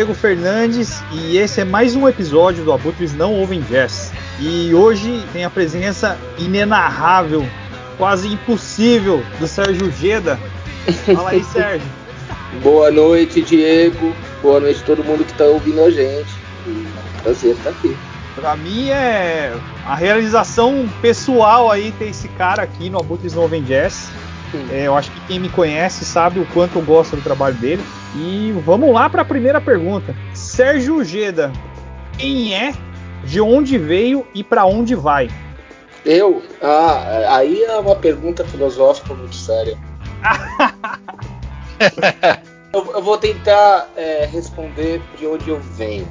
Diego Fernandes e esse é mais um episódio do Abutres Não Ouvem Jazz. E hoje tem a presença inenarrável, quase impossível, do Sérgio Geda. Fala aí, Sérgio. Boa noite, Diego. Boa noite a todo mundo que está ouvindo a gente. prazer estar aqui. Pra mim é a realização pessoal aí ter esse cara aqui no Abutres Não Ouvem Jazz. É, eu acho que quem me conhece sabe o quanto eu gosto do trabalho dele. E vamos lá para a primeira pergunta. Sérgio Geda, quem é, de onde veio e para onde vai? Eu? Ah, aí é uma pergunta filosófica muito séria. eu, eu, vou tentar é, responder de onde eu venho.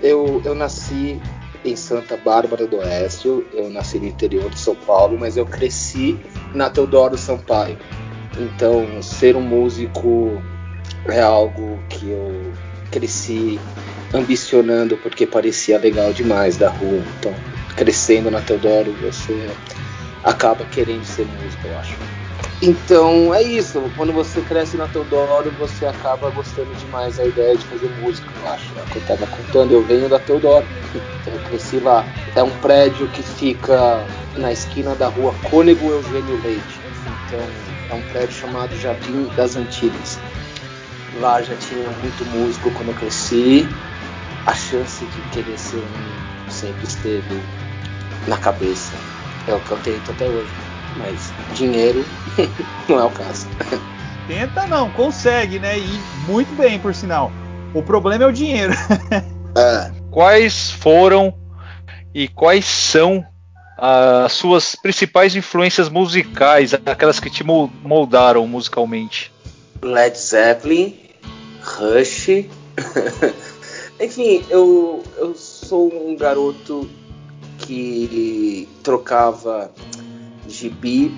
Eu, eu nasci em Santa Bárbara do Oeste, eu nasci no interior de São Paulo, mas eu cresci na Teodoro Sampaio. Então, ser um músico é algo que eu cresci ambicionando porque parecia legal demais da rua. Então, crescendo na Teodoro, você acaba querendo ser músico, eu acho. Então é isso, quando você cresce na Teodoro, você acaba gostando demais da ideia de fazer música, eu acho. É que eu tava contando, eu venho da Teodoro, então eu cresci lá. É um prédio que fica na esquina da rua Cônego Eugênio Leite. Então é um prédio chamado Jardim das Antigas. Lá já tinha muito músico quando eu cresci. A chance de querer ser um sempre esteve na cabeça. É o que eu tento até hoje. Mas dinheiro não é o caso. Tenta não, consegue, né? E muito bem, por sinal. O problema é o dinheiro. é. Quais foram e quais são as suas principais influências musicais, aquelas que te moldaram musicalmente? Led Zeppelin, Rush. Enfim, eu, eu sou um garoto que trocava gibi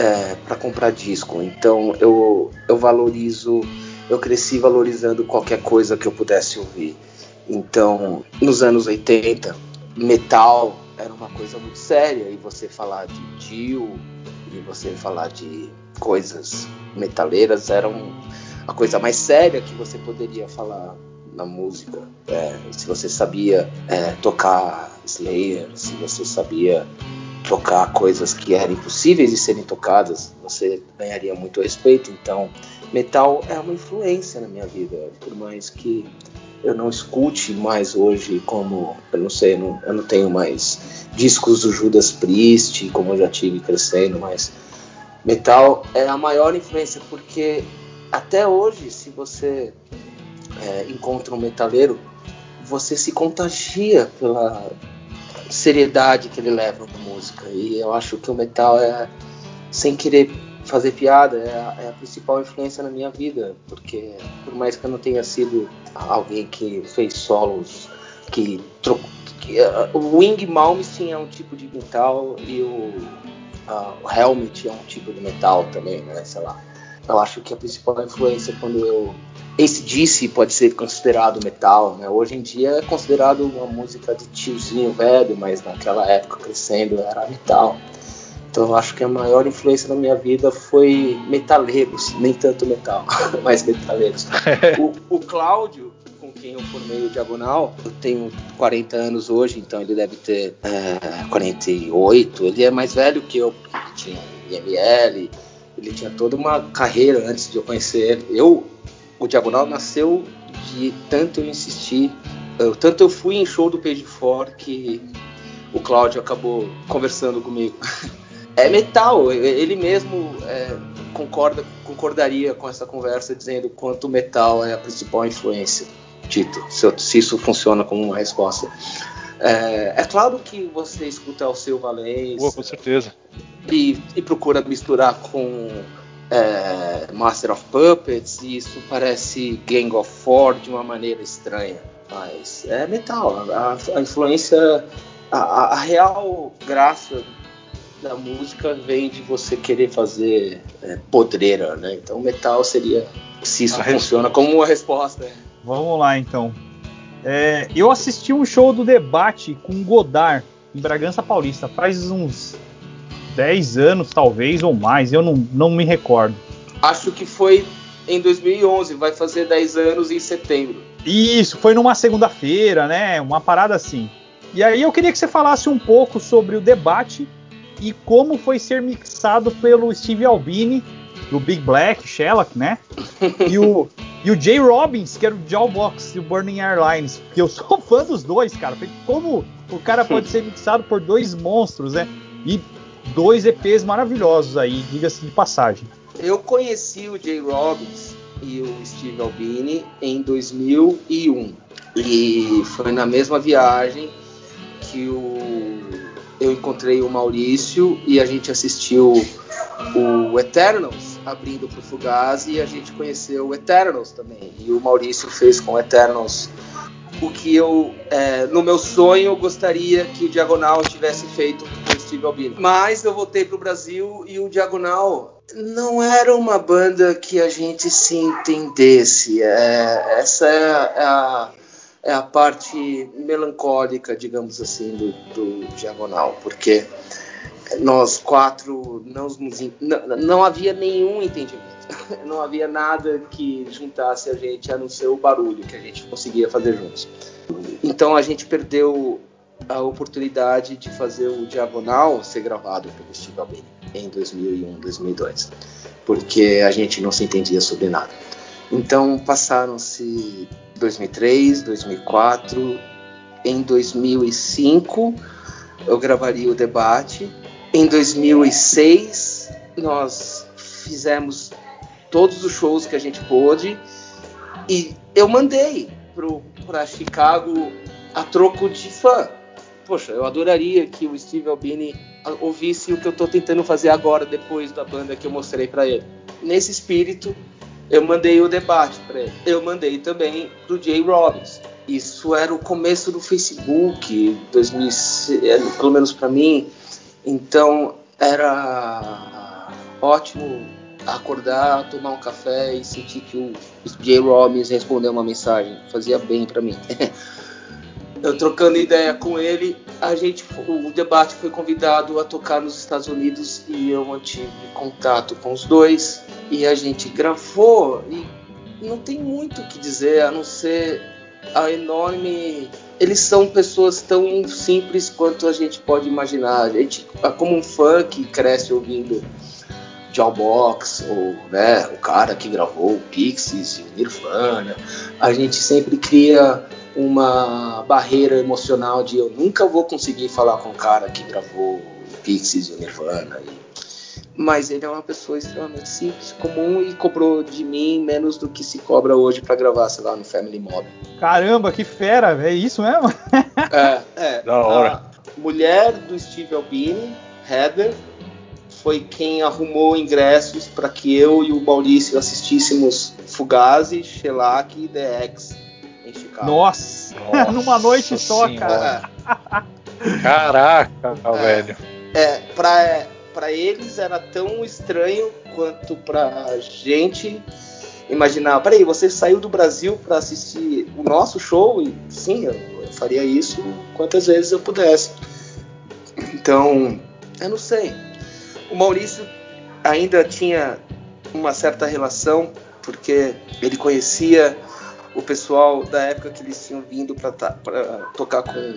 é, para comprar disco. Então eu, eu valorizo, eu cresci valorizando qualquer coisa que eu pudesse ouvir. Então, nos anos 80, metal era uma coisa muito séria e você falar de Dio e você falar de coisas metaleiras era a coisa mais séria que você poderia falar na música. É, se você sabia é, tocar Slayer, se você sabia tocar coisas que eram impossíveis de serem tocadas, você ganharia muito respeito. Então, metal é uma influência na minha vida, por mais que eu não escute mais hoje como eu não sei, eu não, eu não tenho mais discos do Judas Priest como eu já tive crescendo, mas metal é a maior influência porque até hoje se você é, encontra um metaleiro você se contagia pela seriedade que ele leva na música e eu acho que o metal é sem querer fazer piada é a, é a, principal influência na minha vida, porque por mais que eu não tenha sido alguém que fez solos, que trocou. Uh, o Wing Malmsteen é um tipo de metal e o, uh, o Helmet é um tipo de metal também, né? Sei lá. Eu acho que a principal influência quando eu. Esse disse pode ser considerado metal, né? Hoje em dia é considerado uma música de tiozinho velho, mas naquela época crescendo era metal. Então eu acho que a maior influência na minha vida foi metaleiros, nem tanto metal, mas metaleiros. o, o Cláudio, com quem eu formei o Diagonal, eu tenho 40 anos hoje, então ele deve ter é, 48. Ele é mais velho que eu, porque ele tinha IML, ele tinha toda uma carreira antes de eu conhecer. Eu, o Diagonal nasceu de tanto eu insistir, eu, tanto eu fui em show do Page 4 que o Cláudio acabou conversando comigo. é metal. Ele mesmo é, concorda, concordaria com essa conversa dizendo quanto metal é a principal influência. Tito, se, se isso funciona como uma resposta. É, é, claro que você escuta o seu Valência. com certeza. E, e, procura misturar com é, Master of Puppets, e isso parece Gang of Four de uma maneira estranha. Mas é metal. A, a influência, a, a real graça da música vem de você querer fazer é, podreira, né? Então metal seria se isso a funciona resposta. como uma resposta. Vamos lá então. É, eu assisti um show do debate com Godard em Bragança Paulista faz uns 10 anos, talvez, ou mais, eu não, não me recordo. Acho que foi em 2011, vai fazer 10 anos em setembro. Isso, foi numa segunda-feira, né? Uma parada assim. E aí eu queria que você falasse um pouco sobre o debate e como foi ser mixado pelo Steve Albini, do Big Black, Shellac, né? E o, e o Jay Robbins, que era o Jawbox e o Burning Airlines, que eu sou fã dos dois, cara. Como o cara pode ser mixado por dois monstros, né? E dois EPs maravilhosos aí, diga-se de passagem. Eu conheci o Jay Robbins e o Steve Albini em 2001. E foi na mesma viagem que o, eu encontrei o Maurício e a gente assistiu o Eternals abrindo para o Fugazi e a gente conheceu o Eternals também. E o Maurício fez com o Eternals o que eu, é, no meu sonho, gostaria que o Diagonal tivesse feito Steve. Mas eu voltei para o Brasil e o Diagonal não era uma banda que a gente se entendesse. É, essa é a, é a, parte melancólica, digamos assim, do, do Diagonal, porque nós quatro não, não, não havia nenhum entendimento. Não havia nada que juntasse a gente a não ser o barulho que a gente conseguia fazer juntos. Então a gente perdeu a oportunidade de fazer o Diagonal ser gravado pelo Steve Albini em 2001, 2002, porque a gente não se entendia sobre nada. Então passaram-se 2003, 2004, em 2005 eu gravaria o debate em 2006, nós fizemos todos os shows que a gente pôde e eu mandei para Chicago a troco de fã. Poxa, eu adoraria que o Steve Albini ouvisse o que eu estou tentando fazer agora, depois da banda que eu mostrei para ele. Nesse espírito, eu mandei o debate para ele. Eu mandei também para o Jay Robbins. Isso era o começo do Facebook, 2006, é, pelo menos para mim. Então era ótimo acordar, tomar um café e sentir que o Jay Robbins respondeu uma mensagem. Fazia bem para mim. Eu trocando ideia com ele, a gente, o debate foi convidado a tocar nos Estados Unidos e eu mantive contato com os dois e a gente gravou e não tem muito o que dizer a não ser a enorme eles são pessoas tão simples quanto a gente pode imaginar. A gente, como um fã que cresce ouvindo Jawbox, ou né, o cara que gravou o Pixies e Nirvana, a gente sempre cria uma barreira emocional de eu nunca vou conseguir falar com o cara que gravou o Pixies e o Nirvana. E mas ele é uma pessoa extremamente simples, comum e cobrou de mim menos do que se cobra hoje para gravar, sei lá, no Family Mob. Caramba, que fera, é isso mesmo? é, é. Da hora. A mulher do Steve Albini, Heather, foi quem arrumou ingressos para que eu e o Maurício assistíssemos Fugazi, Shellac e The X em Chicago. Nossa, Nossa numa noite só, cara. Caraca, é, velho. É, pra para eles era tão estranho quanto pra gente imaginar. Peraí, você saiu do Brasil para assistir o nosso show? E sim, eu, eu faria isso quantas vezes eu pudesse. Então, eu não sei. O Maurício ainda tinha uma certa relação, porque ele conhecia o pessoal da época que eles tinham vindo para tocar com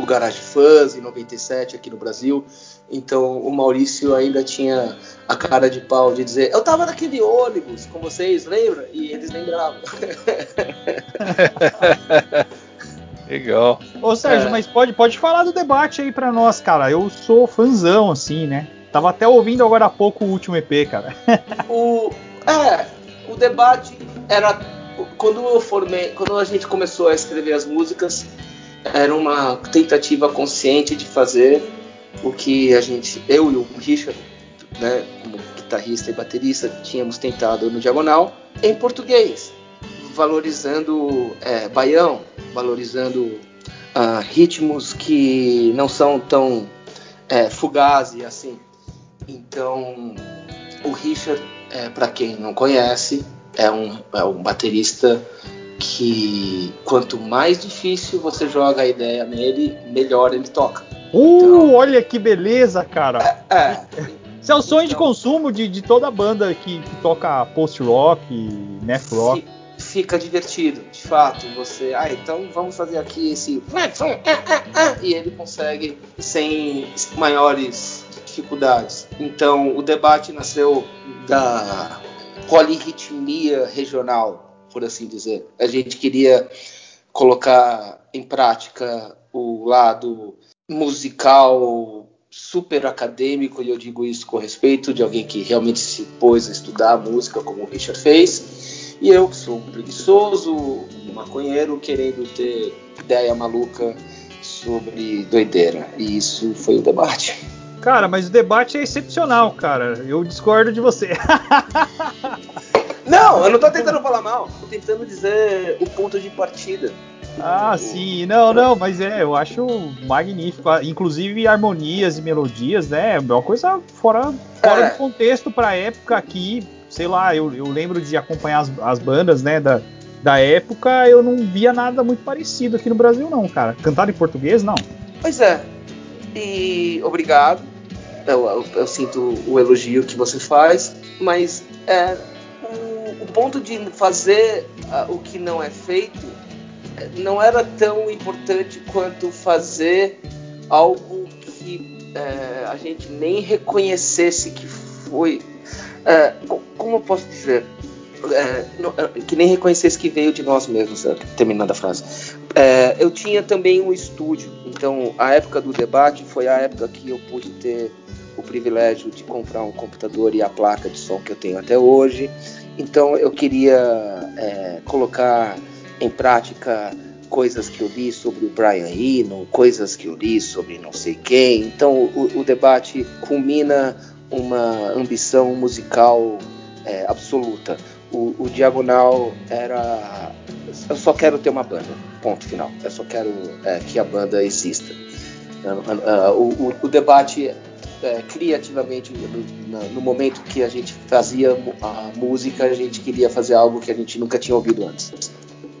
o Garage Fuzz em 97 aqui no Brasil. Então o Maurício ainda tinha a cara de pau de dizer: Eu tava naquele ônibus com vocês, lembra? E eles lembravam. Legal. Ô Sérgio, é. mas pode, pode falar do debate aí pra nós, cara. Eu sou fãzão, assim, né? Tava até ouvindo agora há pouco o último EP, cara. o, é, o debate era. Quando eu formei, quando a gente começou a escrever as músicas, era uma tentativa consciente de fazer o que a gente, eu e o Richard, né, como guitarrista e baterista, tínhamos tentado no Diagonal, em português, valorizando é, baião, valorizando uh, ritmos que não são tão é, fugazes assim. Então, o Richard, é, para quem não conhece, é um, é um baterista que quanto mais difícil você joga a ideia nele, melhor ele toca. Uh, então, olha que beleza, cara! É, é Esse é o sonho de consumo de, de toda banda que, que toca post-rock, math rock. Fica divertido, de fato. Você, ah, então vamos fazer aqui esse. E ele consegue sem maiores dificuldades. Então, o debate nasceu da polirritmia regional, por assim dizer. A gente queria colocar em prática o lado musical super acadêmico, e eu digo isso com respeito de alguém que realmente se pôs a estudar música, como o Richard fez, e eu que sou um preguiçoso, um maconheiro, querendo ter ideia maluca sobre doideira. E isso foi o debate. Cara, mas o debate é excepcional, cara. Eu discordo de você. não, eu não tô tentando falar mal. Tô tentando dizer o ponto de partida. Ah, sim, não, não, mas é, eu acho magnífico. Inclusive harmonias e melodias, né? É uma coisa fora, fora é. do contexto pra época aqui. Sei lá, eu, eu lembro de acompanhar as, as bandas, né, da, da época, eu não via nada muito parecido aqui no Brasil, não, cara. Cantado em português, não. Pois é. E obrigado. Eu, eu, eu sinto o elogio que você faz, mas é, o, o ponto de fazer uh, o que não é feito não era tão importante quanto fazer algo que é, a gente nem reconhecesse que foi. É, como eu posso dizer? É, é, que nem reconhecesse que veio de nós mesmos, é, terminando a frase. É, eu tinha também um estúdio, então a época do debate foi a época que eu pude ter o privilégio de comprar um computador e a placa de som que eu tenho até hoje. Então eu queria é, colocar em prática coisas que eu li sobre o Brian Eno, coisas que eu li sobre não sei quem. Então o, o debate culmina uma ambição musical é, absoluta. O, o, Diagonal era. Eu só quero ter uma banda, ponto final. Eu só quero é, que a banda exista. Uh, uh, o, o, debate é, criativamente, no, no, momento que a gente fazia a música, a gente queria fazer algo que a gente nunca tinha ouvido antes.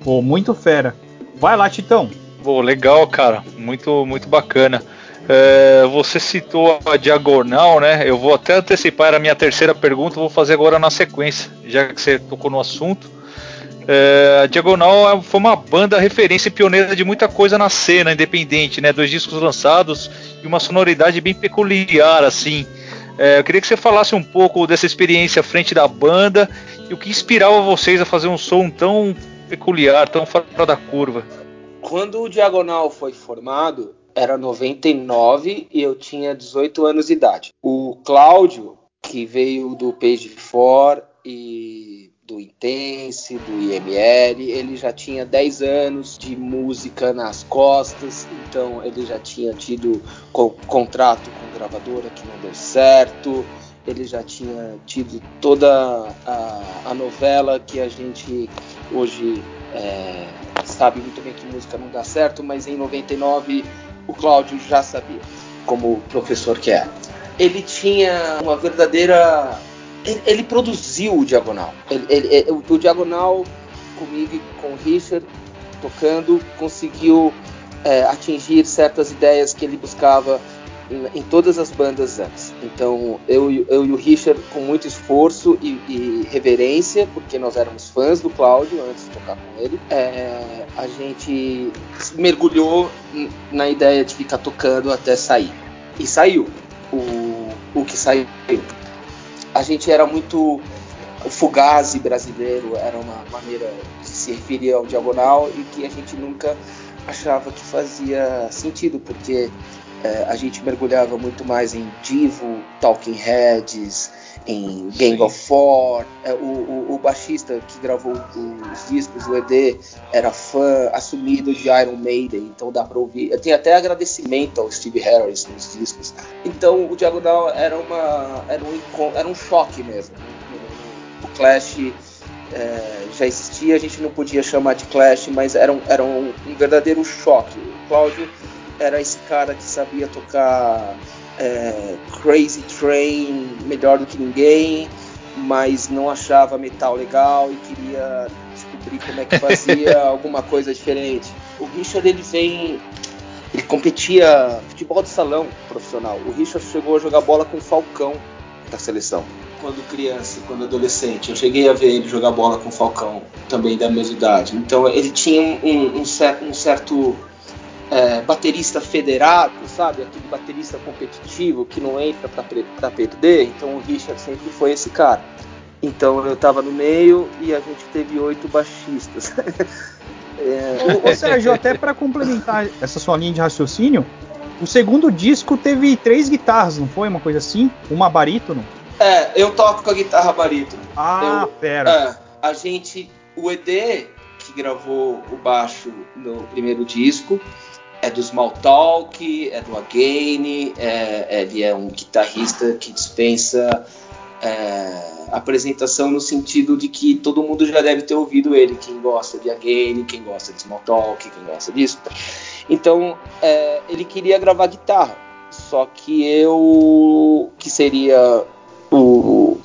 Pô, muito fera. Vai lá, Titão. Pô, legal, cara. Muito, muito bacana. É, você citou a diagonal, né? Eu vou até antecipar a minha terceira pergunta, vou fazer agora na sequência, já que você tocou no assunto. É, a Diagonal foi uma banda referência e pioneira de muita coisa na cena independente, né? Dois discos lançados e uma sonoridade bem peculiar, assim. É, eu queria que você falasse um pouco dessa experiência à frente da banda e o que inspirava vocês a fazer um som tão peculiar, tão fora da curva. Quando o Diagonal foi formado, era 99 e eu tinha 18 anos de idade. O Cláudio, que veio do Page 4 e do Intense, do IML, ele já tinha 10 anos de música nas costas, então ele já tinha tido co contrato com gravadora que não deu certo, ele já tinha tido toda a, a novela que a gente hoje é, sabe muito bem que música não dá certo, mas em 99 o Cláudio já sabia, como professor que é. Ele tinha uma verdadeira. Ele, produziu o Diagonal. Ele, ele, o, o, Diagonal, comigo com o Richard, tocando, conseguiu é, atingir certas ideias que ele buscava em, todas as bandas antes. Então, eu, eu e o Richard, com muito esforço e, e, reverência, porque nós éramos fãs do Cláudio antes de tocar com ele, é, a gente mergulhou na ideia de ficar tocando até sair. E saiu. O, o que saiu. A gente era muito fugazi brasileiro, era uma maneira de se referir ao diagonal e que a gente nunca achava que fazia sentido, porque é, a gente mergulhava muito mais em Divo, Talking Heads, em Gang Sim. of Four. É, o, o, o, baixista que gravou os discos, o ED, era fã assumido de Iron Maiden, então dá pra ouvir. Tem até agradecimento ao Steve Harris nos discos. Então o Diagonal era, uma, era, um, era um choque mesmo. O Clash é, já existia, a gente não podia chamar de Clash, mas era um, era um, um verdadeiro choque. O Cláudio era esse cara que sabia tocar é, Crazy Train melhor do que ninguém, mas não achava metal legal e queria descobrir como é que fazia alguma coisa diferente. O Richard ele vem, ele competia futebol de salão profissional. O Richard chegou a jogar bola com o Falcão para a seleção. Quando criança, quando adolescente, eu cheguei a ver ele jogar bola com o Falcão, também da mesma idade. Então ele tinha um, um, um certo é, baterista federado, sabe? Aquele baterista competitivo que não entra para perder. Então o Richard sempre foi esse cara. Então eu estava no meio e a gente teve oito baixistas. é... Ô, Sérgio, até para complementar essa sua linha de raciocínio, o segundo disco teve três guitarras, não foi? Uma coisa assim? Uma barítono? É, eu toco com a guitarra barítono. Ah, eu, pera. É, a gente, o ED, que gravou o baixo no primeiro disco, é do Smalltalk, é do Again, é, ele é um guitarrista que dispensa é, apresentação no sentido de que todo mundo já deve ter ouvido ele, quem gosta de Again, quem gosta de Smalltalk, quem gosta disso. Então, é, ele queria gravar guitarra, só que eu, que seria o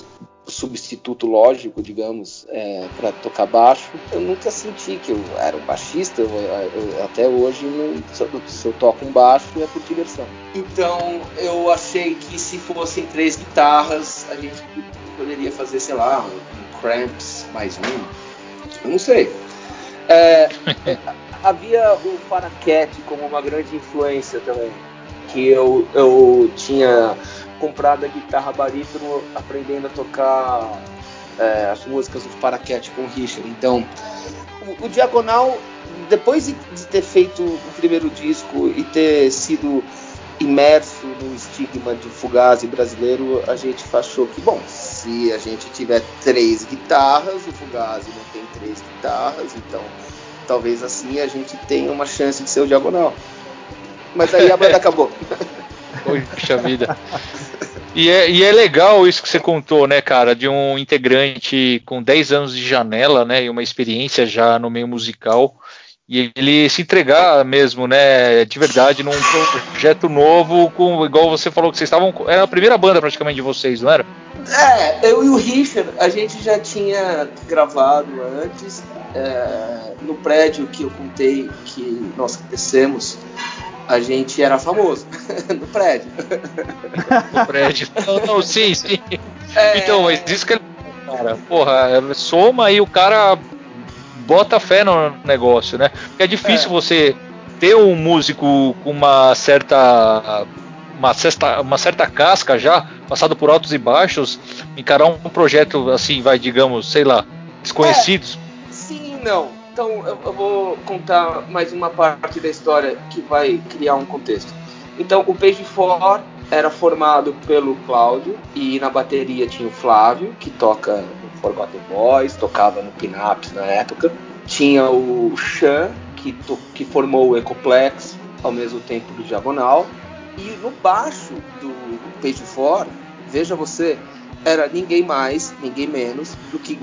substituto lógico, digamos, é, para tocar baixo, eu nunca senti que eu era um baixista. Eu, eu, até hoje, não, se, eu, se eu toco um baixo é por diversão. Então, eu achei que se fossem três guitarras, a gente poderia fazer, sei lá, um, um Cramps mais um. Eu não sei. É, havia o Paraquete como uma grande influência também, que eu, eu tinha comprado a guitarra barítono aprendendo a tocar é, as músicas do Paraquete com o Richard. Então, o, o Diagonal, depois de, de ter feito o primeiro disco e ter sido imerso no estigma de Fugazi brasileiro, a gente achou que, bom, se a gente tiver três guitarras, o Fugazi não tem três guitarras, então talvez assim a gente tenha uma chance de ser o Diagonal. Mas aí a banda acabou. Poxa vida. E é, e é legal isso que você contou, né, cara, de um integrante com 10 anos de janela, né, e uma experiência já no meio musical, e ele se entregar mesmo, né, de verdade, num projeto novo, com igual você falou que vocês estavam, era a primeira banda praticamente de vocês, não era? É, eu e o Richard, a gente já tinha gravado antes, é, no prédio que eu contei que nós crescemos, a gente era famoso no prédio. no prédio. Não, não, sim, sim. É... Então, mas isso que ele. Cara, porra, soma aí o cara bota fé no negócio, né? Porque é difícil é. você ter um músico com uma certa. Uma certa, uma certa casca já, passado por altos e baixos, encarar um projeto assim, vai, digamos, sei lá, desconhecidos. É. Sim, não então eu, vou contar mais uma parte da história que vai criar um contexto. Então o Page Four era formado pelo Cláudio e na bateria tinha o Flávio, que toca no Forgotten Boys, tocava no Pinaps na época. Tinha o Chan, que, que formou o Ecoplex ao mesmo tempo do Diagonal. E no baixo do Page Four, veja você, era ninguém mais, ninguém menos do que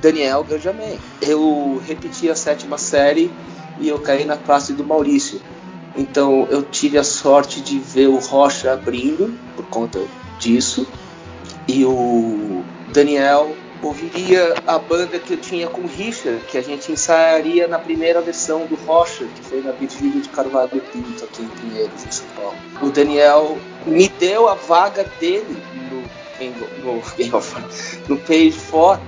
Daniel, Ganjamin. Eu repeti a sétima série e eu caí na classe do Maurício. Então eu tive a sorte de ver o Rocha abrindo por conta disso e o Daniel ouviria a banda que eu tinha com o Richard, que a gente ensaiaria na primeira versão do Rocha, que foi na Virgílio de Carvalho Pinto, aqui em Pinheiros, em São Paulo. O Daniel me deu a vaga dele no no, no Page 4,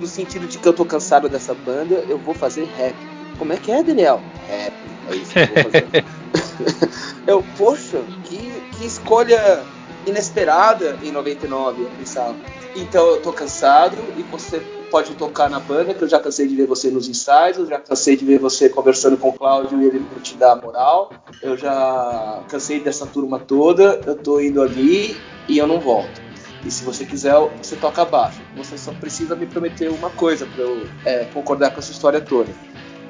no sentido de que eu tô cansado dessa banda, eu vou fazer rap. Como é que é, Daniel? Rap, é isso que eu vou fazer. eu, poxa, que, que escolha inesperada em 99, eu pensava. Então eu tô cansado e você pode tocar na banda, que eu já cansei de ver você nos ensaios, eu já cansei de ver você conversando com o Cláudio e ele não te dá moral. Eu já cansei dessa turma toda, eu tô indo ali e eu não volto. E se você quiser, você toca abaixo. Você só precisa me prometer uma coisa para eu é, concordar com essa história toda.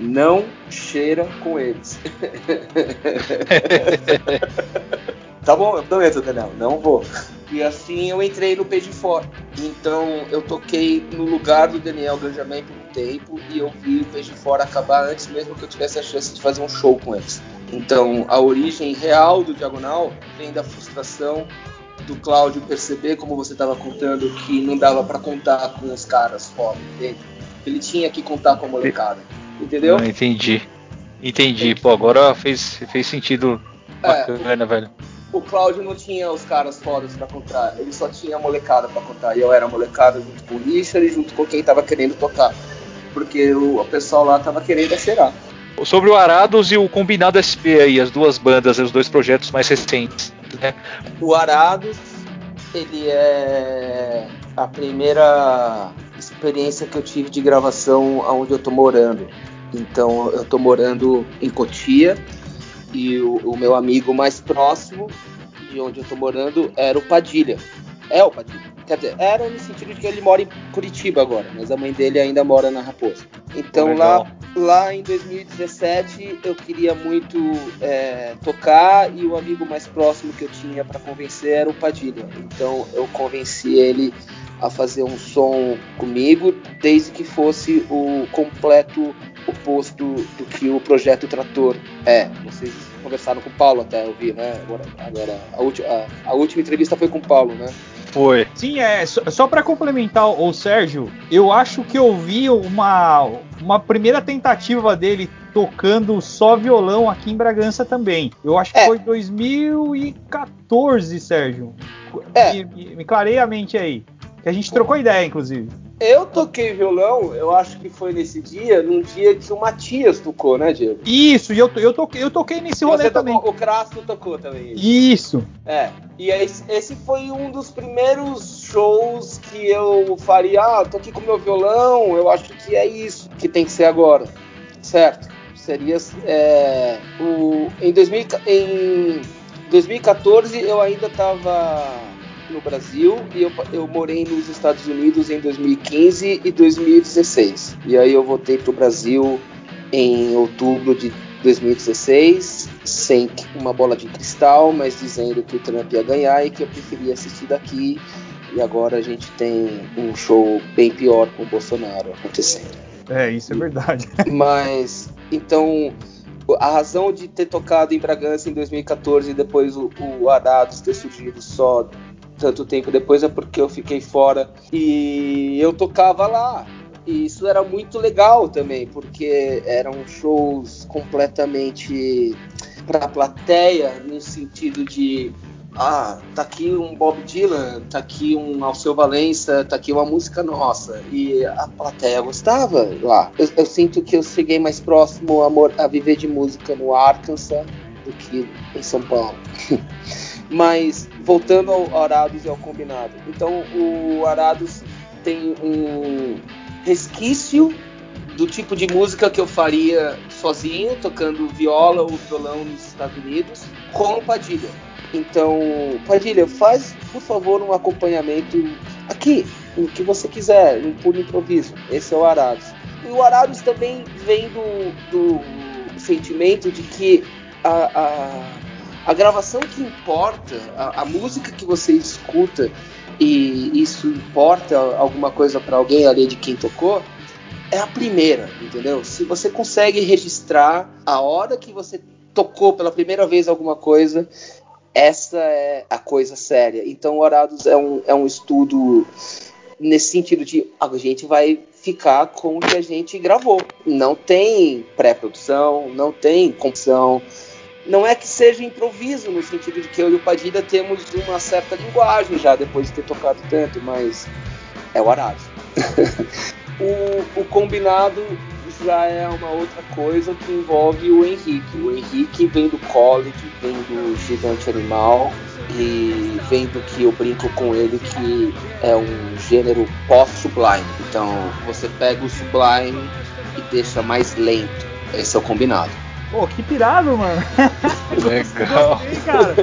Não cheira com eles. tá bom, eu prometo, Daniel. Não vou. E assim eu entrei no Page Four. Então eu toquei no lugar do Daniel Benjamin por um tempo e eu vi o Page Four acabar antes mesmo que eu tivesse a chance de fazer um show com eles. Então a origem real do Diagonal vem da frustração do Cláudio perceber, como você estava contando, que não dava para contar com os caras fora, entende? Ele tinha que contar com a molecada, entendeu? Ah, entendi. Entendi. Pô, agora fez, fez sentido é. bacana, é, velho. o Cláudio não tinha os caras fodas pra contar, ele só tinha a molecada pra contar. E eu era a molecada junto com o Richard e junto com quem tava querendo tocar. Porque o, o pessoal lá tava querendo acelerar. Sobre o Arados e o Combinado SP aí, as duas bandas, os dois projetos mais recentes. Né? O Arados, ele é a primeira experiência que eu tive de gravação onde eu tô morando. Então eu tô morando em Cotia e o, o meu amigo mais próximo de onde eu tô morando era o Padilha. É o Padilha. Quer dizer, era no sentido de que ele mora em Curitiba agora, mas a mãe dele ainda mora na Raposa. Então lá, lá em 2017 eu queria muito é, tocar e o amigo mais próximo que eu tinha para convencer era o Padilha. Então eu convenci ele a fazer um som comigo, desde que fosse o completo oposto do que o projeto Trator é. Vocês conversaram com o Paulo até, eu vi, né? Agora, agora a, última, a, a última entrevista foi com o Paulo, né? Foi. Sim, é. Só, só para complementar o Sérgio, eu acho que eu vi uma, uma primeira tentativa dele tocando só violão aqui em Bragança também. Eu acho que é. foi 2014, Sérgio. É. Me, me, me clareia a mente aí. Que a gente trocou ideia, inclusive. Eu toquei violão, eu acho que foi nesse dia, num dia que o Matias tocou, né, Diego? Isso, e eu, eu, toquei, eu toquei nesse rolê também. o Crasto tocou também. Isso. É, e esse, esse foi um dos primeiros shows que eu faria, ah, tô aqui com meu violão, eu acho que é isso que tem que ser agora, certo? Seria é, o, em, 2000, em 2014 eu ainda tava no Brasil e eu, eu morei nos Estados Unidos em 2015 e 2016. E aí eu voltei para o Brasil em outubro de 2016, sem uma bola de cristal, mas dizendo que o Trump ia ganhar e que eu preferia assistir daqui. E agora a gente tem um show bem pior com o Bolsonaro acontecendo. É, isso é verdade. Mas, então, a razão de ter tocado em Bragança em 2014 e depois o, o Arados ter surgido só tanto tempo depois é porque eu fiquei fora e eu tocava lá. E isso era muito legal também, porque eram shows completamente para a plateia, no sentido de ah, tá aqui um Bob Dylan, tá aqui um Alceu Valença, tá aqui uma música nossa. E a plateia gostava lá. Eu, eu sinto que eu cheguei mais próximo a, a viver de música no Arkansas do que em São Paulo. Mas voltando ao Arados e ao combinado. Então o Arados tem um resquício do tipo de música que eu faria sozinho, tocando viola ou violão nos Estados Unidos, com Padilha. Então, Padilha, faz, por favor, um acompanhamento aqui, o que você quiser, um puro improviso. Esse é o Arados. E o Arados também vem do, do sentimento de que a, a a gravação que importa, a, a música que você escuta e isso importa alguma coisa para alguém além de quem tocou, é a primeira, entendeu? Se você consegue registrar a hora que você tocou pela primeira vez alguma coisa, essa é a coisa séria. Então, Orados é um, é um estudo nesse sentido de a gente vai ficar com o que a gente gravou. Não tem pré-produção, não tem composição, não é que seja improviso, no sentido de que eu e o Padilha temos uma certa linguagem já depois de ter tocado tanto, mas é o arado. o, o combinado já é uma outra coisa que envolve o Henrique. O Henrique vem do college, vem do gigante animal e vem do que eu brinco com ele que é um gênero pós-sublime. Então você pega o sublime e deixa mais lento. Esse é o combinado. Pô, que pirado, mano. Legal. Gostei, cara.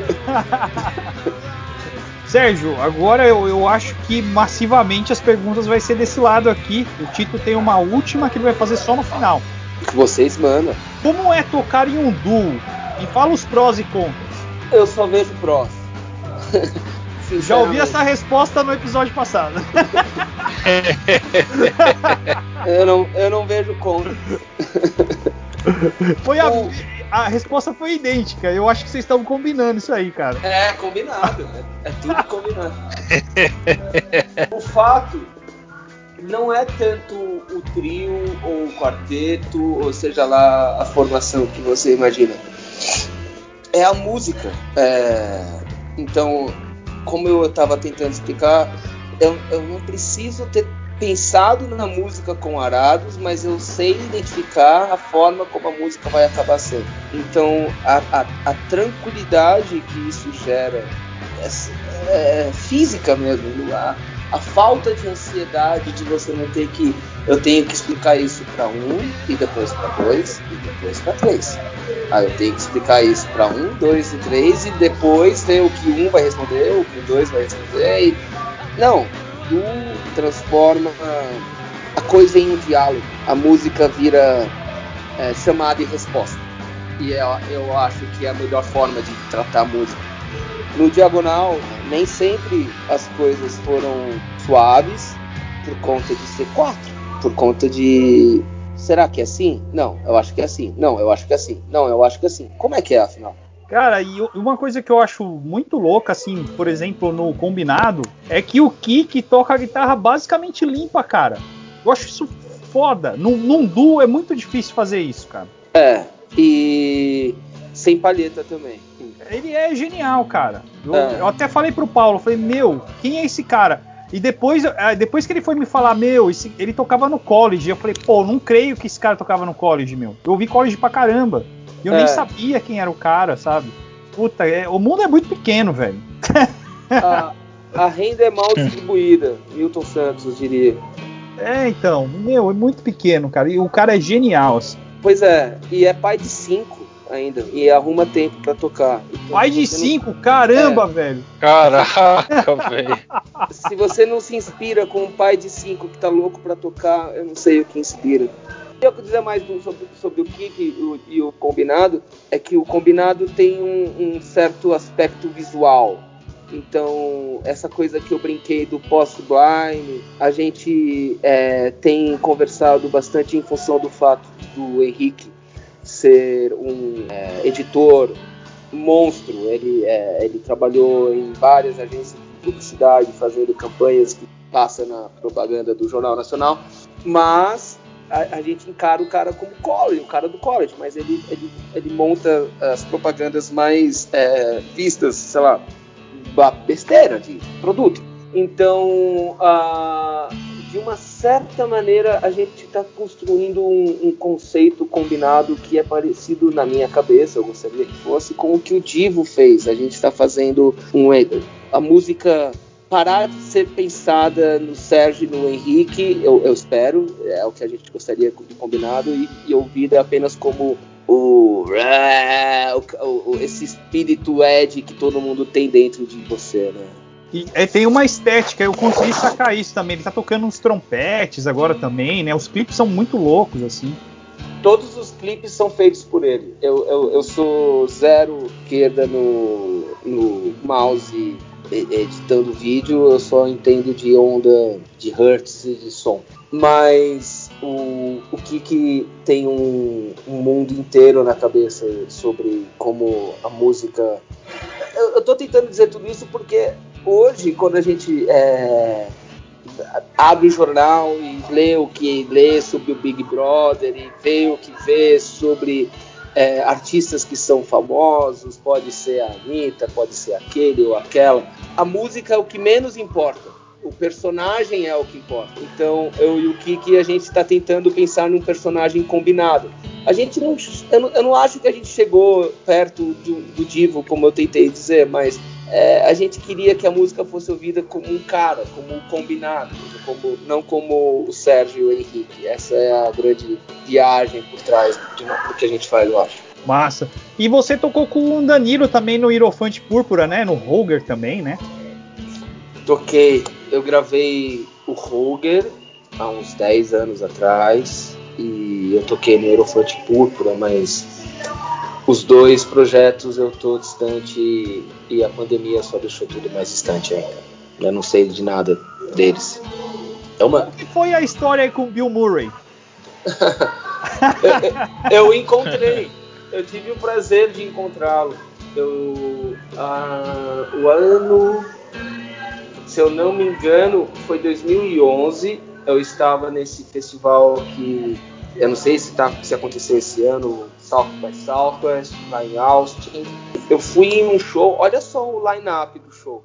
Sérgio, agora eu, eu acho que massivamente as perguntas vai ser desse lado aqui. O Tito tem uma última que ele vai fazer só no final. Vocês mandam. Como é tocar em um duo? E fala os prós e contras. Eu só vejo prós. Já ouvi essa resposta no episódio passado. eu, não, eu não vejo contras. Foi a, a resposta foi idêntica. Eu acho que vocês estão combinando isso aí, cara. É, combinado. É, é tudo combinado. o fato não é tanto o trio ou o quarteto, ou seja lá a formação que você imagina. É a música. É... Então, como eu estava tentando explicar, eu, eu não preciso ter pensado na música com arados, mas eu sei identificar a forma como a música vai acabar sendo. Então, a, a, a tranquilidade que isso gera é, é física mesmo. A, a falta de ansiedade de você não ter que. Eu tenho que explicar isso para um, e depois para dois, e depois para três. Aí eu tenho que explicar isso para um, dois e três, e depois ver o que um vai responder, o que dois vai responder. E... Não, tu transforma a coisa em um diálogo. A música vira é, chamada e resposta. E é, eu acho que é a melhor forma de tratar a música. No diagonal, nem sempre as coisas foram suaves por conta de ser quatro, por conta de será que é assim? Não, eu acho que é assim. Não, eu acho que é assim. Não, eu acho que é assim. Como é que é afinal? Cara, e uma coisa que eu acho muito louca, assim, por exemplo, no combinado, é que o Kik toca a guitarra basicamente limpa, cara. Eu acho isso foda. Num, num duo é muito difícil fazer isso, cara. É, e sem palheta também. Ele é genial, cara. Eu, é. eu até falei pro Paulo, falei, meu, quem é esse cara? E depois, é, depois que ele foi me falar, meu, esse, ele tocava no college, eu falei, pô, não creio que esse cara tocava no college, meu. Eu ouvi college pra caramba. E eu é. nem sabia quem era o cara, sabe? Puta, é, o mundo é muito pequeno, velho. A, a renda é mal distribuída, Milton Santos diria. É, então, meu, é muito pequeno, cara. E o cara é genial, assim. Pois é, e é pai de cinco ainda. E arruma tempo para tocar. Então, pai de cinco? Não... Caramba, é. velho. Caraca, velho. Se você não se inspira com um pai de cinco que tá louco para tocar, eu não sei o que inspira. Eu que dizer mais do, sobre, sobre, o kick e o, e o, combinado é que o combinado tem um, um, certo aspecto visual. Então, essa coisa que eu brinquei do post-blind, a gente é, tem conversado bastante em função do fato do Henrique ser um é, editor monstro. Ele, é, ele trabalhou em várias agências de publicidade, fazendo campanhas que passa na propaganda do Jornal Nacional, mas a, a, gente encara o cara como college, o cara do college, mas ele, ele, ele monta as propagandas mais é, vistas, sei lá, besteira de produto. Então, de uma certa maneira, a gente está construindo um, um, conceito combinado que é parecido na minha cabeça, eu gostaria que fosse, com o que o Divo fez. A gente está fazendo um, a música parar de ser pensada no Sérgio e no Henrique, eu, eu, espero, é o que a gente gostaria de combinado, e, e ouvir apenas como o, o, o, esse espírito Ed que todo mundo tem dentro de você, né? E é, tem uma estética, eu consegui sacar isso também. Ele tá tocando uns trompetes agora também, né? Os clipes são muito loucos, assim. Todos os clipes são feitos por ele. Eu, eu, eu sou zero esquerda no, no mouse editando vídeo, eu só entendo de onda, de hertz e de som. Mas o, o Kiki tem um, um mundo inteiro na cabeça sobre como a música. Eu, eu tô tentando dizer tudo isso porque hoje, quando a gente é, abre o jornal e lê o que lê sobre o Big Brother e vê o que vê sobre é, artistas que são famosos, pode ser a Anitta, pode ser aquele ou aquela. A música é o que menos importa. O personagem é o que importa. Então, eu e o Kiki, a gente está tentando pensar num personagem combinado. A gente não eu, não. eu não acho que a gente chegou perto do, do Divo, como eu tentei dizer, mas é, a gente queria que a música fosse ouvida como um cara, como um combinado, como, não como o Sérgio e o Henrique. Essa é a grande viagem por trás do que a gente faz, eu acho. Massa. E você tocou com o Danilo também no Hierofante Púrpura, né? No Roger também, né? Toquei. Eu gravei o Roger há uns 10 anos atrás e eu toquei no Hierofante Púrpura, mas os dois projetos eu tô distante e a pandemia só deixou tudo mais distante ainda. Eu não sei de nada deles. É uma... O que foi a história aí com o Bill Murray? eu, eu, encontrei. Eu tive o prazer de encontrá-lo. Eu, ah, o ano, se eu não me engano, foi 2011. Eu estava nesse festival que eu não sei se, tá, se aconteceu esse ano, South by Southwest, lá em Austin. Eu fui em um show, olha só o line-up do show.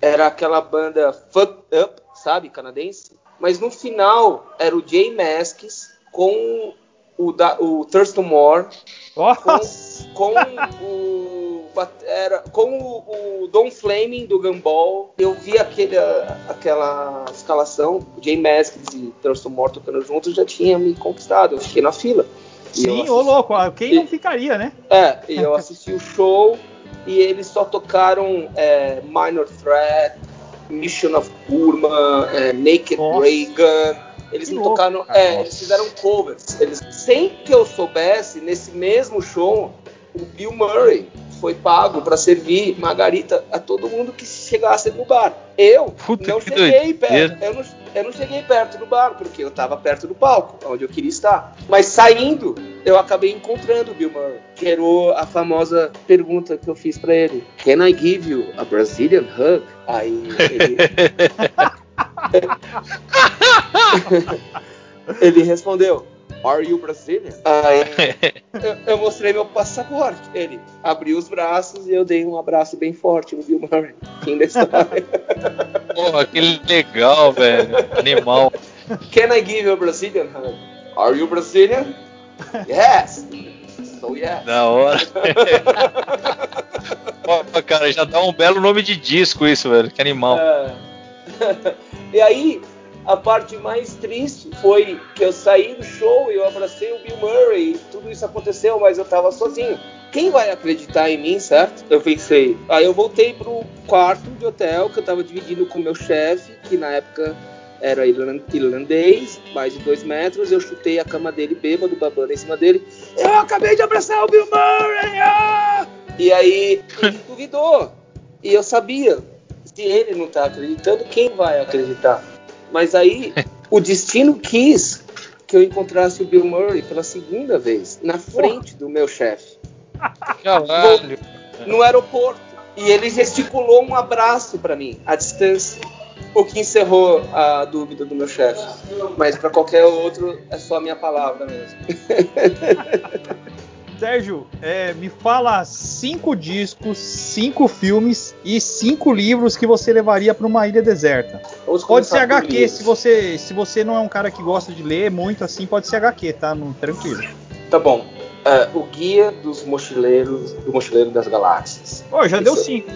Era aquela banda Fucked Up, sabe, canadense. Mas no final era o Jay Masks com o, da, o Thurston Moore, com, com o era com o, o Don Flaming do Gumball. Eu vi aquele, aquela escalação, Jay Masks e Thurston Moore tocando juntos, já tinha me conquistado. Eu fiquei na fila. Sim, ô louco, quem e, não ficaria, né? É, e eu assisti o show e eles só tocaram é, Minor Threat, Mission of Burma, é, Naked Nossa. Reagan. Eles não tocaram. É, eles fizeram covers. Eles, sem que eu soubesse, nesse mesmo show, o Bill Murray foi pago para servir margarita a todo mundo que chegasse no bar. Eu Puta não cheguei perto. Eu não, eu não, cheguei perto do bar porque eu estava perto do palco, onde eu queria estar. Mas saindo, eu acabei encontrando o Bill Murray. Gerou a famosa pergunta que eu fiz para ele: Can I give you a Brazilian hug? Aí ele. ele respondeu: Are you Brazilian? Aí eu, eu, mostrei meu passaporte. Ele abriu os braços e eu dei um abraço bem forte no Bill Murray. Fim da história. Porra, que legal, velho. Animal. Can I give you a Brazilian hug? Are you Brazilian? Yes. So yes. Da hora. Pô, cara, já dá um belo nome de disco isso, velho. Que animal. É. E aí, a parte mais triste foi que eu saí do show e eu abracei o Bill Murray tudo isso aconteceu, mas eu tava sozinho. Quem vai acreditar em mim, certo? Eu pensei. Aí eu voltei pro quarto de hotel que eu tava dividindo com meu chefe, que na época era irlandês, mais de dois metros. Eu chutei a cama dele bêbado, babando em cima dele. Eu acabei de abraçar o Bill Murray! Ah! E aí ele duvidou. E eu sabia. Se ele não tá acreditando, quem vai acreditar? Mas aí o destino quis que eu encontrasse o Bill Murray pela segunda vez, na frente do meu chefe. Caralho. No aeroporto. E ele gesticulou um abraço para mim, à distância. O que encerrou a dúvida do meu chefe. Mas para qualquer outro, é só a minha palavra mesmo. Sérgio, é, me fala cinco discos, cinco filmes e cinco livros que você levaria para uma ilha deserta. Pode ser HQ se você, se você não é um cara que gosta de ler muito assim, pode ser HQ, tá? No, tranquilo. Tá bom. Uh, o Guia dos Mochileiros, do Mochileiro das Galáxias. Oh, já esse, deu cinco.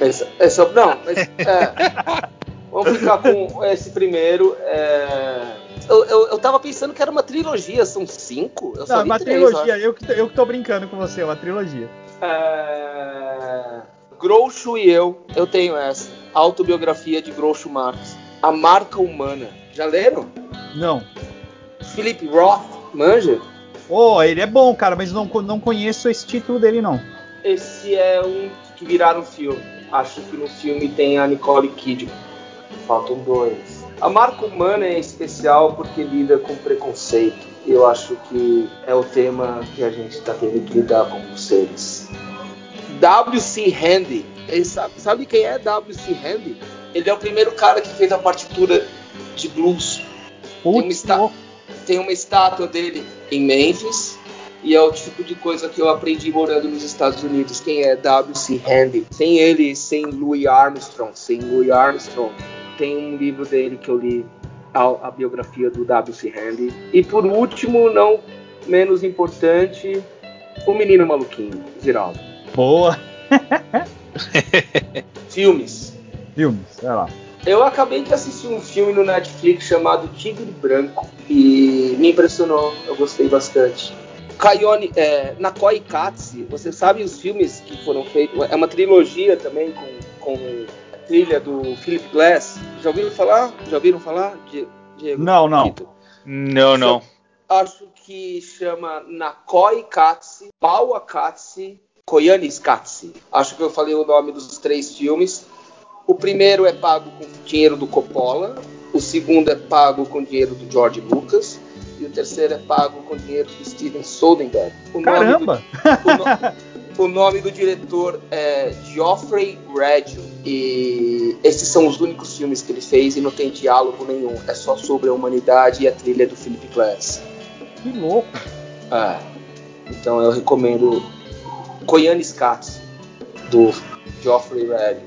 Esse, esse, não, mas, é, vamos ficar com esse primeiro. É, eu, eu, eu tava pensando que era uma trilogia, são cinco? Eu Não, uma três, trilogia, eu que, eu que tô brincando com você, uma trilogia. É... Groucho e eu, eu tenho essa. Autobiografia de Groucho Marx. A Marca Humana. Já leram? Não. Philip Roth, manja? Oh, ele é bom, cara, mas não, não conheço esse título dele, não. Esse é um que viraram filme. Acho que no filme tem a Nicole Kidman. Faltam dois. A marca humana é especial porque lida com preconceito. Eu acho que é o tema que a gente está tendo que lidar com os seres. W.C. Handy. Sabe, sabe, quem é W.C. Handy? Ele é o primeiro cara que fez a partitura de blues. Tem uma, tem uma estátua dele em Memphis. E é o tipo de coisa que eu aprendi morando nos Estados Unidos. Quem é W.C. Handy? Sem ele, sem Louis Armstrong. Sem Louis Armstrong, tem um livro dele que eu li, a, a biografia do W.C. Handy. E por último, não menos importante, O Menino Maluquinho, Ziraldo. Boa! Filmes. Filmes, vai lá. Eu acabei de assistir um filme no Netflix chamado Tigre Branco e me impressionou, eu gostei bastante. Kayone, é, Nakoi Katsi, você sabe os filmes que foram feitos? É uma trilogia também com, com trilha do Philip Glass. Já ouviram falar? Já ouviram falar? Diego? Não, não. Não, não. Acho que chama Nakoi Katsi, Bawa Katsi, Koyanis Katsi. Acho que eu falei o nome dos três filmes. O primeiro é pago com dinheiro do Coppola, o segundo é pago com dinheiro do George Lucas e o terceiro é pago com dinheiro do Steven Soderbergh. O Caramba! Nome do, o nome do diretor é Geoffrey Reggio e esses são os únicos filmes que ele fez e não tem diálogo nenhum. É só sobre a humanidade e a trilha do Philip Glass. Que louco. É. Então eu recomendo Koyanis Cats, do Geoffrey Reed.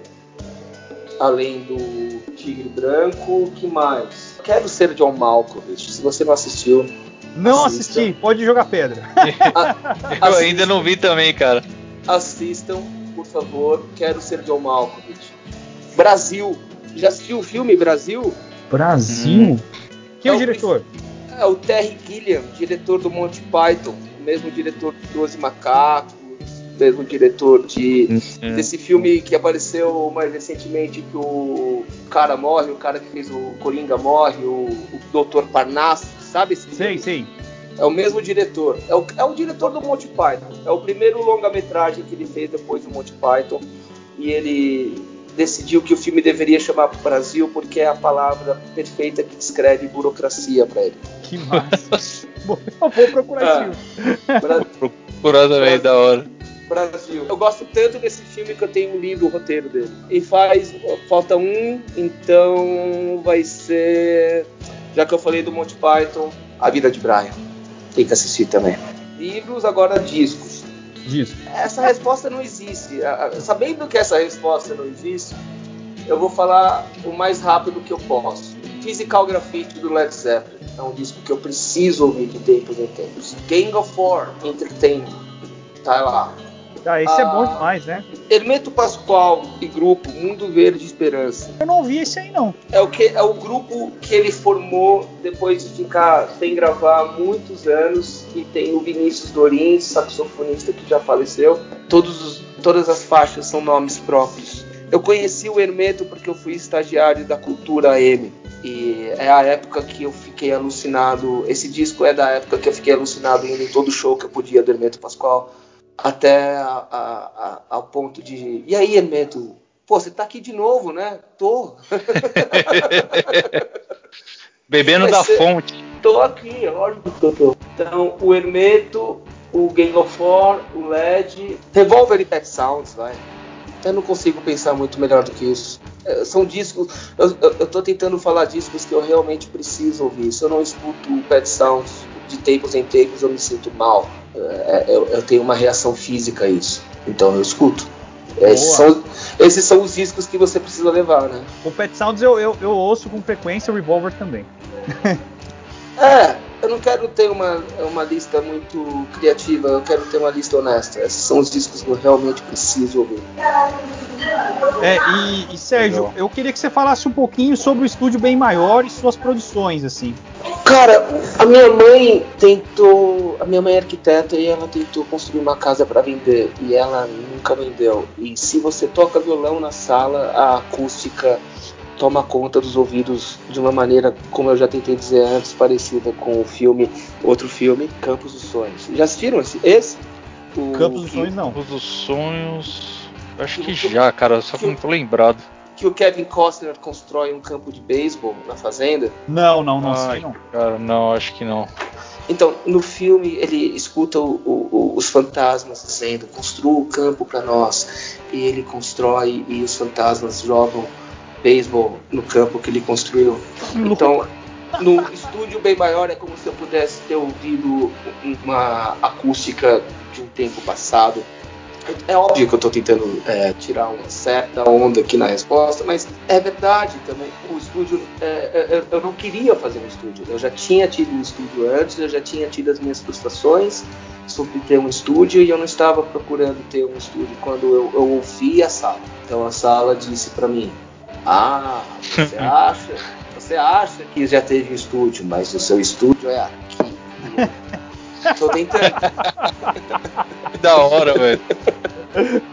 Além do Tigre Branco, que mais? Quero ser John Malkovich. Se você não assistiu. Não assista. assisti, pode jogar pedra. Eu ainda não vi também, cara. Assistam, por favor. Quero ser John Malkovich. Brasil. Já assistiu o filme Brasil? Brasil? Hum. Quem é, é o diretor? É o Terry Gilliam, diretor do Monty Python, mesmo diretor de Doze Macacos, mesmo diretor de uhum. desse filme que apareceu mais recentemente que o cara morre, o cara que fez o Coringa morre, o, o Dr. Parnasso, sabe esse filme? Sim, sim. É o mesmo diretor. É o, é o diretor do Monty Python. É o primeiro longa-metragem que ele fez depois do Monty Python. E ele decidiu que o filme deveria chamar Brasil porque é a palavra perfeita que descreve burocracia para ele. Que massa. vou procurar esse filme. Pra... Procurar também, da hora. Brasil. Eu gosto tanto desse filme que eu tenho um livro, o roteiro dele. E faz. Falta um, então vai ser. Já que eu falei do Monty Python, A Vida de Brian. Tem que assistir também. Livros, agora discos. Disco. Essa resposta não existe. Sabendo que essa resposta não existe, eu vou falar o mais rápido que eu posso. Physical Graffiti do Led Zeppelin. É um disco que eu preciso ouvir de tempos em tempos. Gang of Four Entertainment. Tá lá. Ah, esse ah, é bom ah, demais, né? Hermeto Pascoal e grupo Mundo Verde Esperança. Eu não ouvi esse aí não. É o que é o grupo que ele formou depois de ficar sem gravar muitos anos e tem o Vinícius Dorin, saxofonista que já faleceu. Todos os, todas as faixas são nomes próprios. Eu conheci o Hermeto porque eu fui estagiário da Cultura M. E é a época que eu fiquei alucinado. Esse disco é da época que eu fiquei alucinado indo em todo show que eu podia do Hermeto Pascoal até a, a, a, ao ponto de. E aí, Hermeto? Pô, você tá aqui de novo, né? Tô. Bebendo da ser... fonte. Tô aqui, lógico que eu tô. Então, o Hermeto, o Gang of Four, o LED, Revolver e Pet Sounds, vai. Eu não consigo pensar muito melhor do que isso. É, são discos. Eu, eu, eu tô tentando falar discos que eu realmente preciso ouvir. Se eu não escuto o Pet Sounds de tempos em tempos, eu me sinto mal. É, eu, eu, tenho uma reação física a isso. Então eu escuto. Esses são, esses são, os discos que você precisa levar, né? O Pet Sounds eu, eu, eu ouço com frequência, o Revolver também. é, eu não quero ter uma, uma lista muito criativa, eu quero ter uma lista honesta. Esses são os discos que eu realmente preciso ouvir. É, e, e Sérgio, eu queria que você falasse um pouquinho sobre o estúdio bem maior e suas produções, assim. Cara, a minha mãe tentou. A minha mãe é arquiteta e ela tentou construir uma casa para vender e ela nunca vendeu. E se você toca violão na sala, a acústica toma conta dos ouvidos de uma maneira, como eu já tentei dizer antes, parecida com o filme, outro filme, Campos dos Sonhos. Já assistiram esse? esse? O Campos dos Sonhos não. Campos dos Sonhos. Acho que, já, cara, só que, que não tô lembrado que o Kevin Costner constrói um campo de beisebol na fazenda? Não, não, não Ai, sei não. Cara, não, acho que não. Então, no filme, ele escuta o, o, os fantasmas dizendo: construa o campo para nós. E ele constrói e os fantasmas jogam beisebol no campo que ele construiu. Então, no estúdio bem maior, é como se eu pudesse ter ouvido uma acústica de um tempo passado é óbvio que eu estou tentando é, tirar uma certa onda aqui na resposta, mas é verdade também. O estúdio, é, é, eu não queria fazer um estúdio. Eu já tinha tido um estúdio antes, eu já tinha tido as minhas frustrações sobre ter um estúdio e eu não estava procurando ter um estúdio quando eu, eu ouvi a sala. Então a sala disse para mim: Ah, você acha? Você acha que já teve um estúdio, mas o seu estúdio é aqui. Tô tentando. que da hora, velho.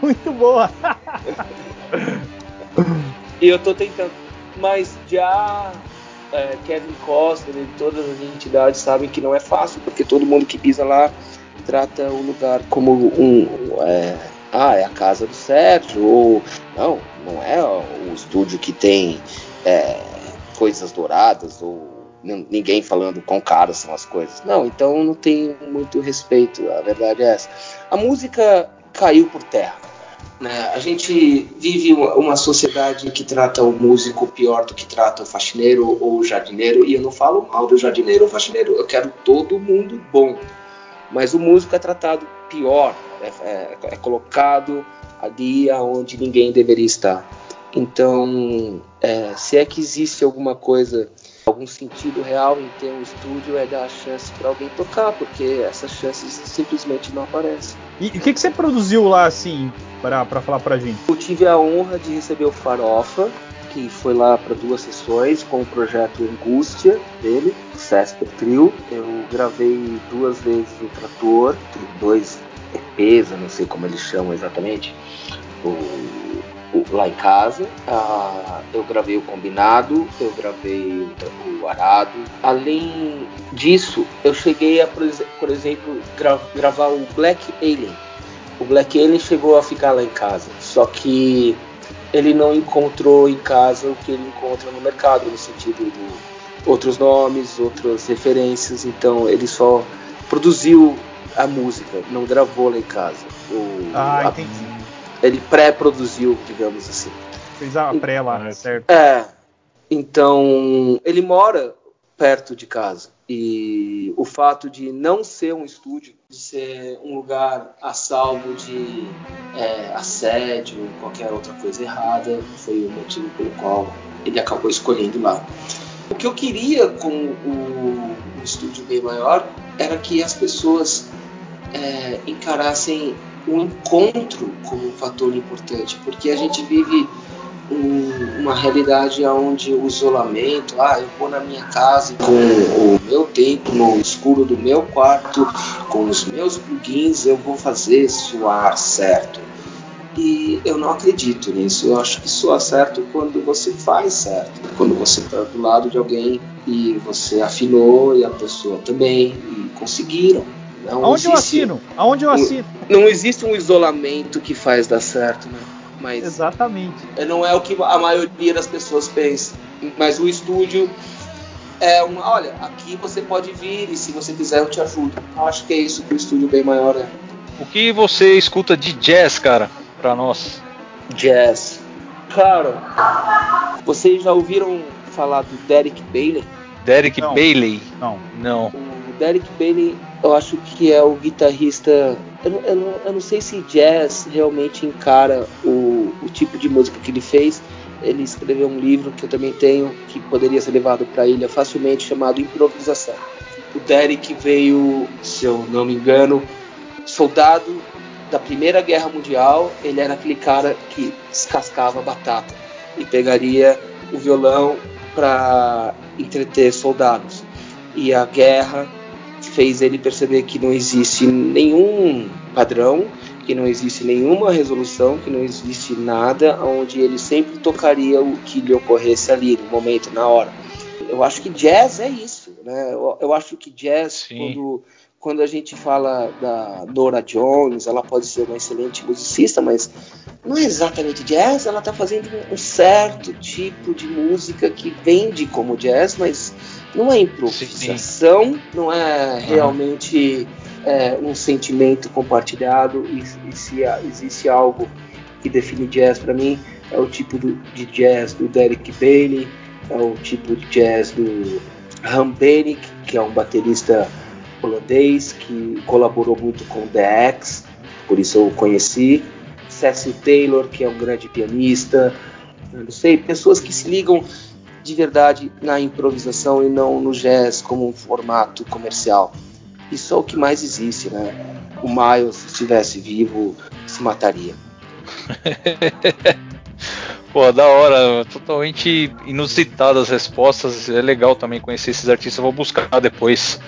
Muito boa. e eu tô tentando. Mas já é, Kevin Costner e todas as entidades sabem que não é fácil, porque todo mundo que pisa lá trata o lugar como um. É, ah, é a casa do Sérgio, ou não, não é o estúdio que tem é, coisas douradas, ou ninguém falando quão caras são as coisas. Não, então não tem muito respeito, a verdade é essa. A música caiu por terra. Né? A gente vive uma sociedade que trata o músico pior do que trata o faxineiro ou o jardineiro, e eu não falo mal do jardineiro ou faxineiro, eu quero todo mundo bom. Mas o músico é tratado pior, é, é, é colocado ali onde ninguém deveria estar. Então, é, se é que existe alguma coisa, algum sentido real em ter um estúdio, é dar a chance para alguém tocar, porque essas chances simplesmente não aparecem. E o que, que você produziu lá, assim, para falar pra gente? Eu tive a honra de receber o Farofa, que foi lá para duas sessões com o projeto Angústia dele, Cesper Trio. Eu gravei duas vezes o Trator, dois EPs, eu não sei como eles chamam exatamente. O lá em casa. Ah, eu gravei o combinado, eu gravei o arado. Além disso, eu cheguei a, por exemplo, gra gravar o Black Alien. O Black Alien chegou a ficar lá em casa, só que ele não encontrou em casa o que ele encontra no mercado, no sentido de outros nomes, outras referências. Então ele só produziu a música, não gravou lá em casa. O, ah, entendi ele pré-produziu, digamos assim. Fez a pré lá, certo? É. Então, ele mora perto de casa. E o fato de não ser um estúdio, de ser um lugar a salvo de é, assédio ou qualquer outra coisa errada, foi o motivo pelo qual ele acabou escolhendo lá. O que eu queria com o, o estúdio bem maior era que as pessoas é, encarassem o encontro como um fator importante, porque a gente vive um, uma realidade onde o isolamento, ah, eu vou na minha casa com o meu tempo no escuro do meu quarto, com os meus plugins, eu vou fazer soar certo. E eu não acredito nisso. Eu acho que soa certo quando você faz certo. Quando você está do lado de alguém e você afinou e a pessoa também e conseguiram. Não Aonde existe, eu assino? Aonde eu assino? Não existe um isolamento que faz dar certo, né? Mas Exatamente. Não é o que a maioria das pessoas pensa. Mas o estúdio é uma. Olha, aqui você pode vir e se você quiser eu te ajudo. Eu acho que é isso que o estúdio bem maior é. O que você escuta de jazz, cara, pra nós? Jazz. Cara, vocês já ouviram falar do Derek Bailey? Derek não. Bailey? Não. Não. O Derek Bailey eu acho que é o guitarrista. Eu, eu, eu não sei se jazz realmente encara o, o tipo de música que ele fez. Ele escreveu um livro que eu também tenho, que poderia ser levado para a ilha facilmente, chamado Improvisação. O Derek veio, se eu não me engano, soldado da Primeira Guerra Mundial. Ele era aquele cara que descascava batata e pegaria o violão para entreter soldados. E a guerra fez ele perceber que não existe nenhum padrão, que não existe nenhuma resolução, que não existe nada onde ele sempre tocaria o que lhe ocorresse ali, no momento, na hora. Eu acho que jazz é isso, né? Eu, eu acho que jazz, quando, quando a gente fala da Nora Jones, ela pode ser uma excelente musicista, mas não é exatamente jazz, ela está fazendo um certo tipo de música que vende como jazz, mas não é improvisação, Sim. não é realmente é, um sentimento compartilhado. E, e, se existe algo que define jazz para mim, é o tipo do, de jazz do Derek Bailey, é o tipo de jazz do Ram Benick, que é um baterista holandês que colaborou muito com The X, por isso eu o conheci. Cecil Taylor, que é um grande pianista, não sei, pessoas que se ligam de verdade na improvisação e não no jazz como um formato comercial. Isso é o que mais existe, né? O Miles, se estivesse vivo, se mataria. Pô, da hora, totalmente inusitadas as respostas. É legal também conhecer esses artistas. Eu vou buscar depois.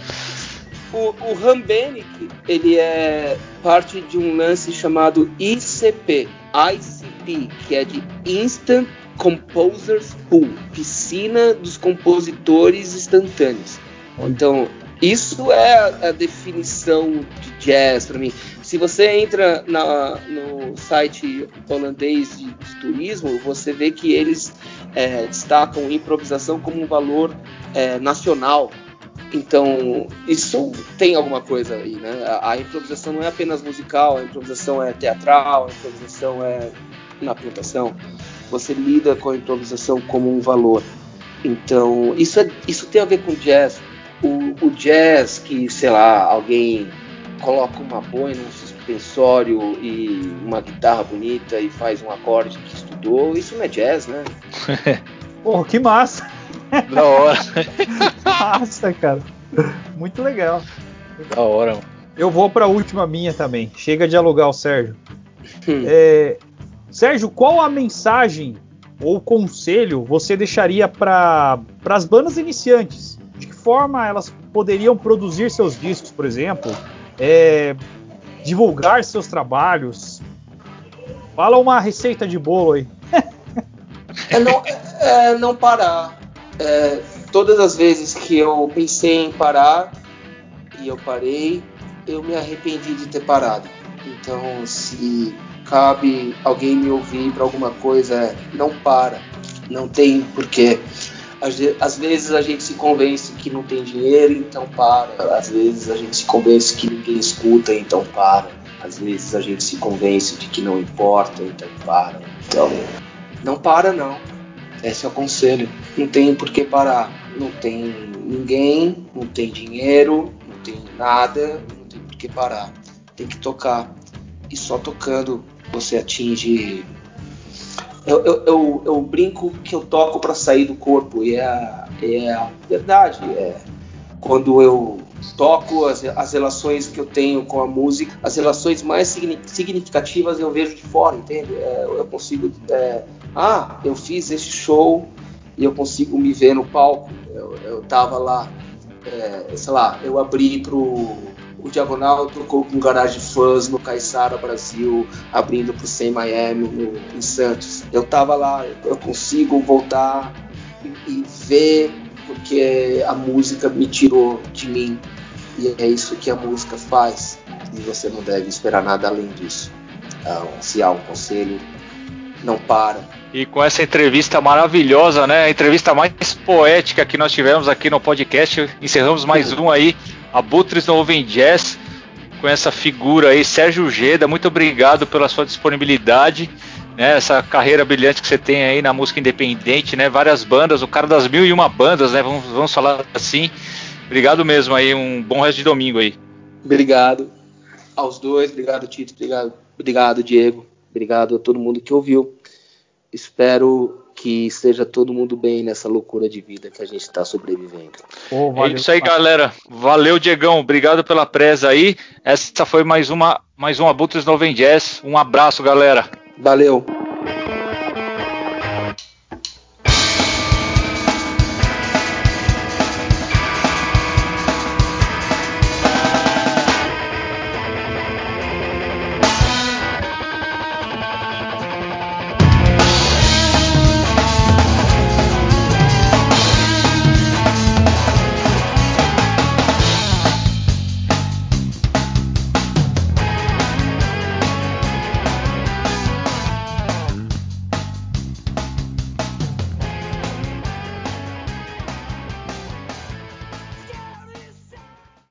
O, o Rambenick, ele é parte de um lance chamado ICP, ICP, que é de Instant Composers Pool, piscina dos compositores instantâneos. Então, isso é a definição de jazz para mim. Se você entra na, no site holandês de, de, turismo, você vê que eles é, destacam improvisação como um valor é, nacional. Então, isso tem alguma coisa aí, né? A, a, improvisação não é apenas musical, a improvisação é teatral, a improvisação é na plantação. Você lida com a improvisação como um valor. Então, isso, é, isso tem a ver com jazz. O, o jazz que, sei lá, alguém coloca uma boina, um suspensório e uma guitarra bonita e faz um acorde que estudou, isso não é jazz, né? Porra, que massa! Da hora. Massa, cara. Muito legal. Da hora, mano. Eu vou para a última minha também. Chega de alugar o Sérgio. Hum. É, Sérgio, qual a mensagem ou conselho você deixaria para as bandas iniciantes? De que forma elas poderiam produzir seus discos, por exemplo? É, divulgar seus trabalhos? Fala uma receita de bolo aí. é, não, é, não parar é, todas as vezes que eu pensei em parar e eu parei, eu me arrependi de ter parado. Então, se cabe alguém me ouvir para alguma coisa, não para, não tem porquê. Às vezes a gente se convence que não tem dinheiro, então para. Às vezes a gente se convence que ninguém escuta, então para. Às vezes a gente se convence de que não importa, então para. Então, não para não. Esse é o conselho. Não tem por que parar. Não tem ninguém, não tem dinheiro, não tem nada, não tem por que parar. Tem que tocar. E só tocando você atinge. Eu, eu, eu, eu brinco que eu toco para sair do corpo, e é é verdade. É quando eu toco, as, as relações que eu tenho com a música, as relações mais significativas eu vejo de fora, entende? É, eu consigo. É, ah, eu fiz esse show e eu consigo me ver no palco. Eu, eu tava lá, é, sei lá, eu abri pro o Diagonal tocou com Garage Fãs no Caixara Brasil, abrindo pro Sem Miami no, em Santos. Eu tava lá, eu consigo voltar e, e ver porque a música me tirou de mim. E é isso que a música faz. E você não deve esperar nada além disso. Então, se há um conselho, não para. E com essa entrevista maravilhosa, né? A entrevista mais poética que nós tivemos aqui no podcast. Encerramos mais um aí. Abutres no Oven Jazz. Com essa figura aí, Sérgio Geda. Muito obrigado pela sua disponibilidade né, essa carreira brilhante que você tem aí na música independente, né? Várias bandas, o cara das mil e uma bandas, né? Vamos, vamos falar assim. Obrigado mesmo aí, um bom resto de domingo aí. Obrigado aos dois, obrigado Tito, obrigado, obrigado Diego, obrigado a todo mundo que ouviu. Espero que esteja todo mundo bem nessa loucura de vida que a gente está sobrevivendo. Oh, é isso aí, galera. Valeu, Diegão. Obrigado pela presa aí. Essa foi mais uma mais um Abutres Noven Jazz. Um abraço, galera. Valeu.